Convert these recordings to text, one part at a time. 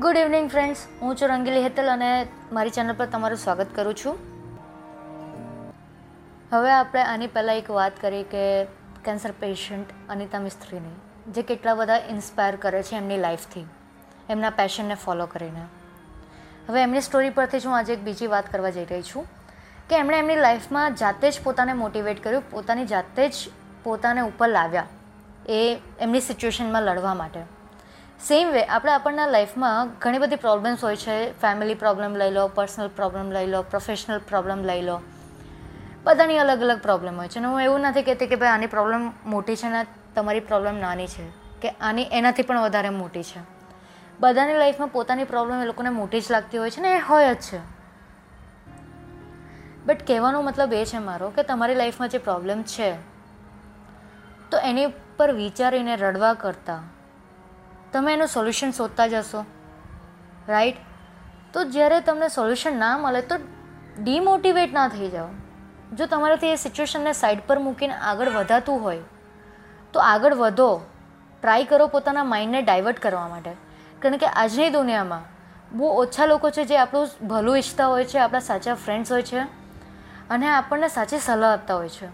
Good evening friends હું છું રંગીલી હેતલ અને મારી ચેનલ પર તમારું સ્વાગત કરું છું. હવે આપણે આની પહેલાં એક વાત કરી કે કેન્સર પેશન્ટ અનિતા મિસ્ત્રીની, જે કેટલા બધા ઇન્સ્પાયર કરે છે એમની લાઈફથી એમના પેશનને ફોલો કરીને. હવે એમની સ્ટોરી પરથી જ હું આજે એક બીજી વાત કરવા જઈ રહી છું કે એમણે એમની લાઈફમાં જાતે જ પોતાને મોટિવેટ કર્યું, પોતાની જાતે જ પોતાને ઉપર લાવ્યા એ એમની સિચ્યુએશનમાં લડવા માટે. સેમ વે આપણે આપણના લાઈફમાં ઘણી બધી પ્રોબ્લેમ્સ હોય છે. ફેમિલી પ્રોબ્લેમ લઈ લો પર્સનલ પ્રોબ્લેમ લઈ લો પ્રોફેશનલ પ્રોબ્લેમ લઈ લો. બધાની અલગ અલગ પ્રોબ્લેમ હોય છે. અને હું એવું નથી કહેતી કે ભાઈ આની પ્રોબ્લેમ મોટી છે ને તમારી પ્રોબ્લેમ નાની છે. કે આની એનાથી પણ વધારે મોટી છે. બધાની લાઈફમાં પોતાની પ્રોબ્લેમ એ લોકોને મોટી જ લાગતી હોય છે ને એ હોય જ છે. બટ કહેવાનો મતલબ એ છે મારો કે તમારી લાઈફમાં જે પ્રોબ્લેમ છે, તો એની પર વિચારીને રડવા કરતાં તમે એનું સોલ્યુશન શોધતા જશો રાઈટ તો જ્યારે તમને સોલ્યુશન ના મળે તો ડિમોટિવેટ ના થઈ જાઓ. જો તમારાથી એ સિચ્યુએશનને સાઈડ પર મૂકીને આગળ વધાતું હોય, તો આગળ વધો. ટ્રાય કરો પોતાના માઇન્ડને ડાયવર્ટ કરવા માટે. કારણ કે આજની દુનિયામાં બહુ ઓછા લોકો છે જે આપણું ભલું ઈચ્છતા હોય છે, આપણા સાચા ફ્રેન્ડ્સ હોય છે, અને આપણને સાચી સલાહ આપતા હોય છે.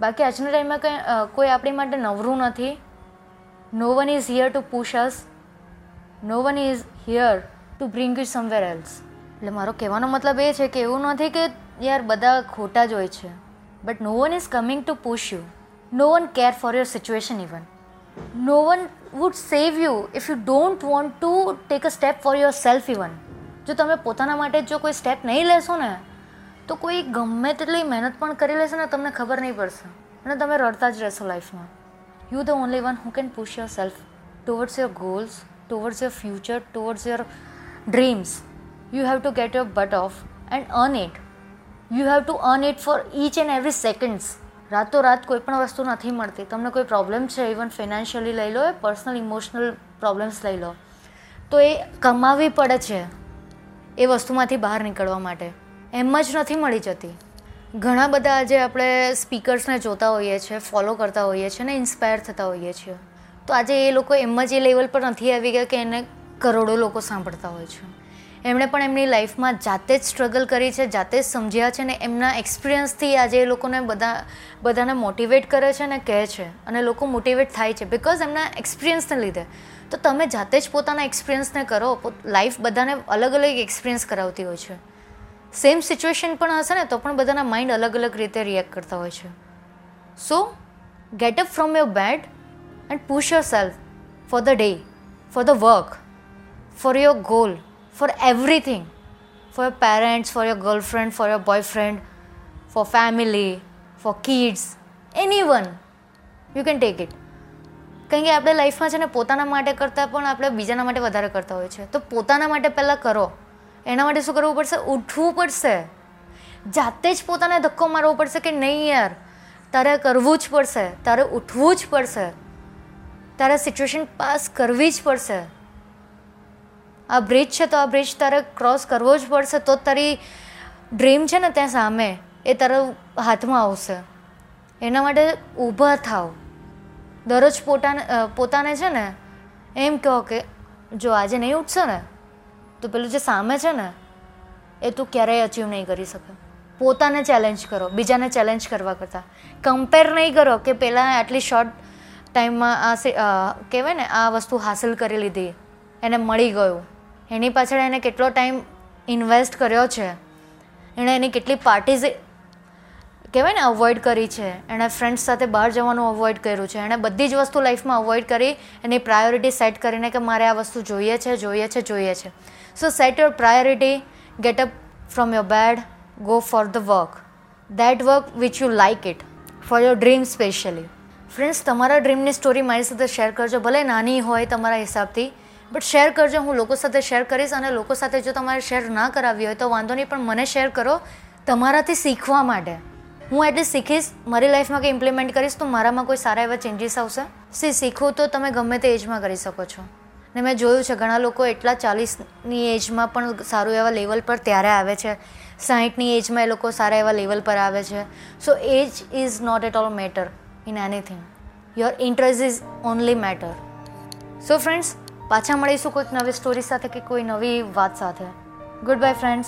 બાકી આજના ટાઈમમાં કંઈ કોઈ આપણી માટે નવરું નથી. No one is here to push us no one is here to bring you somewhere else એટલે મારો કહેવાનો મતલબ એ છે કે એવું નથી કે યાર બધા ખોટા જ હોય છે. But no one is coming to push you no one care for your situation even no one would save you if you don't want to take a step for yourself even જો તમે પોતાના માટે જો કોઈ step નહીં લેશો ને, તો કોઈ ગમે તેટલી મહેનત પણ કરી લેશે ને તમને ખબર નહીં પડશે. અને તમે રડતા જ રહેશો લાઈફમાં you the only one who can push yourself towards your goals towards your future towards your dreams you have to get your butt off and earn it you have to earn it for each and every seconds રાતોરાત કોઈ પણ વસ્તુ નથી મળતી. તમને કોઈ problem છે even financially લઈ લો એ પર્સનલ ઇમોશનલ પ્રોબ્લેમ્સ લઈ લો, તો એ કમાવવી પડે છે એ વસ્તુમાંથી બહાર નીકળવા માટે. એમ જ નથી મળી જતી. ઘણા બધા આજે આપણે સ્પીકર્સને જોતા હોઈએ છીએ ફોલો કરતા હોઈએ છીએ ને ઇન્સ્પાયર થતા હોઈએ છીએ. તો આજે એ લોકો એમ જ એ લેવલ પર નથી આવી ગયા કે એને કરોડો લોકો સાંભળતા હોય છે. એમણે પણ એમની લાઈફમાં જાતે જ સ્ટ્રગલ કરી છે, જાતે જ સમજ્યા છે ને એમના એક્સપિરિયન્સથી આજે એ લોકોને બધા, બધાને મોટિવેટ કરે છે ને કહે છે અને લોકો મોટિવેટ થાય છે બિકોઝ એમના એક્સપિરિયન્સને લીધે. તો તમે જાતે જ પોતાના એક્સપિરિયન્સને કરો લાઈફ બધાને અલગ અલગ એક્સપિરિયન્સ કરાવતી હોય છે. સેમ સિચ્યુએશન પણ હશે ને, તો પણ બધાના માઇન્ડ અલગ અલગ રીતે રિએક્ટ કરતા હોય છે. So get up from your bed and push yourself for the day for the work for your goal for everything for your parents for your girlfriend for your boyfriend for family for kids anyone you can take it કારણ કે આપણે લાઈફમાં છે ને, પોતાના માટે કરતાં પણ આપણે બીજાના માટે વધારે કરતા હોય છે. તો પોતાના માટે પહેલાં કરો. એના માટે શું કરવું પડશે? ઉઠવું પડશે. જાતે જ પોતાને ધક્કો મારવો પડશે કે નહીં યાર, તારે કરવું જ પડશે, તારે ઉઠવું જ પડશે, તારે સિચ્યુએશન પાસ કરવી જ પડશે. આ બ્રિજ છે તો આ બ્રિજ તારે ક્રોસ કરવો જ પડશે, તો તારી ડ્રીમ છે ને ત્યાં સામે, એ તારા હાથમાં આવશે. એના માટે ઊભા થાવ. દરરોજ પોતાને પોતાને છે ને, એમ કહો કે જો આજે નહીં ઉઠશો ને તો પેલું જે સામે છે ને, એ તું ક્યારેય અચીવ નહીં કરી શકે. પોતાને ચેલેન્જ કરો, બીજાને ચેલેન્જ કરવા કરતાં. કમ્પેર નહીં કરો કે પહેલાં આટલી શોર્ટ ટાઈમમાં આ કહેવાય ને, આ વસ્તુ હાસિલ કરી લીધી, એને મળી ગયું. એની પાછળ એને કેટલો ટાઈમ ઇન્વેસ્ટ કર્યો છે એણે એની કેટલી પાર્ટીઝ કહેવાય ને અવોઇડ કરી છે. એણે ફ્રેન્ડ્સ સાથે બહાર જવાનું અવોઇડ કર્યું છે. એણે બધી જ વસ્તુ લાઈફમાં અવોઇડ કરી, એની પ્રાયોરિટી સેટ કરીને કે મારે આ વસ્તુ જોઈએ છે જોઈએ છે જોઈએ છે. So set your priority get up from your bed go for the work that work which you like it for your dream specially friends તમારા ડ્રીમની સ્ટોરી મારી સાથે શેર કરજો. ભલે નાની હોય તમારા હિસાબથી બટ શેર કરજો. હું લોકો સાથે શેર કરીશ અને લોકો સાથે જો તમારે શેર ના કરાવી હોય તો વાંધો નહીં, પણ મને શેર કરો તમારાથી શીખવા માટે. હું એટલીસ્ટ શીખીશ, મારી લાઈફમાં કંઈ ઇમ્પ્લિમેન્ટ કરીશ તો મારામાં કોઈ સારા એવા ચેન્જીસ આવશે? સી શીખો તો તમે ગમે તે એજમાં કરી શકો છો. ને મેં જોયું છે, ઘણા લોકો એટલા ચાલીસની એજમાં પણ સારું એવા લેવલ પર ત્યારે આવે છે. સાહીઠની એજમાં એ લોકો સારા એવા લેવલ પર આવે છે. So age is not at all matter in anything your interest is only matter so friends પાછા મળીશું કોઈક નવી સ્ટોરી સાથે કે કોઈ નવી વાત સાથે. Good bye friends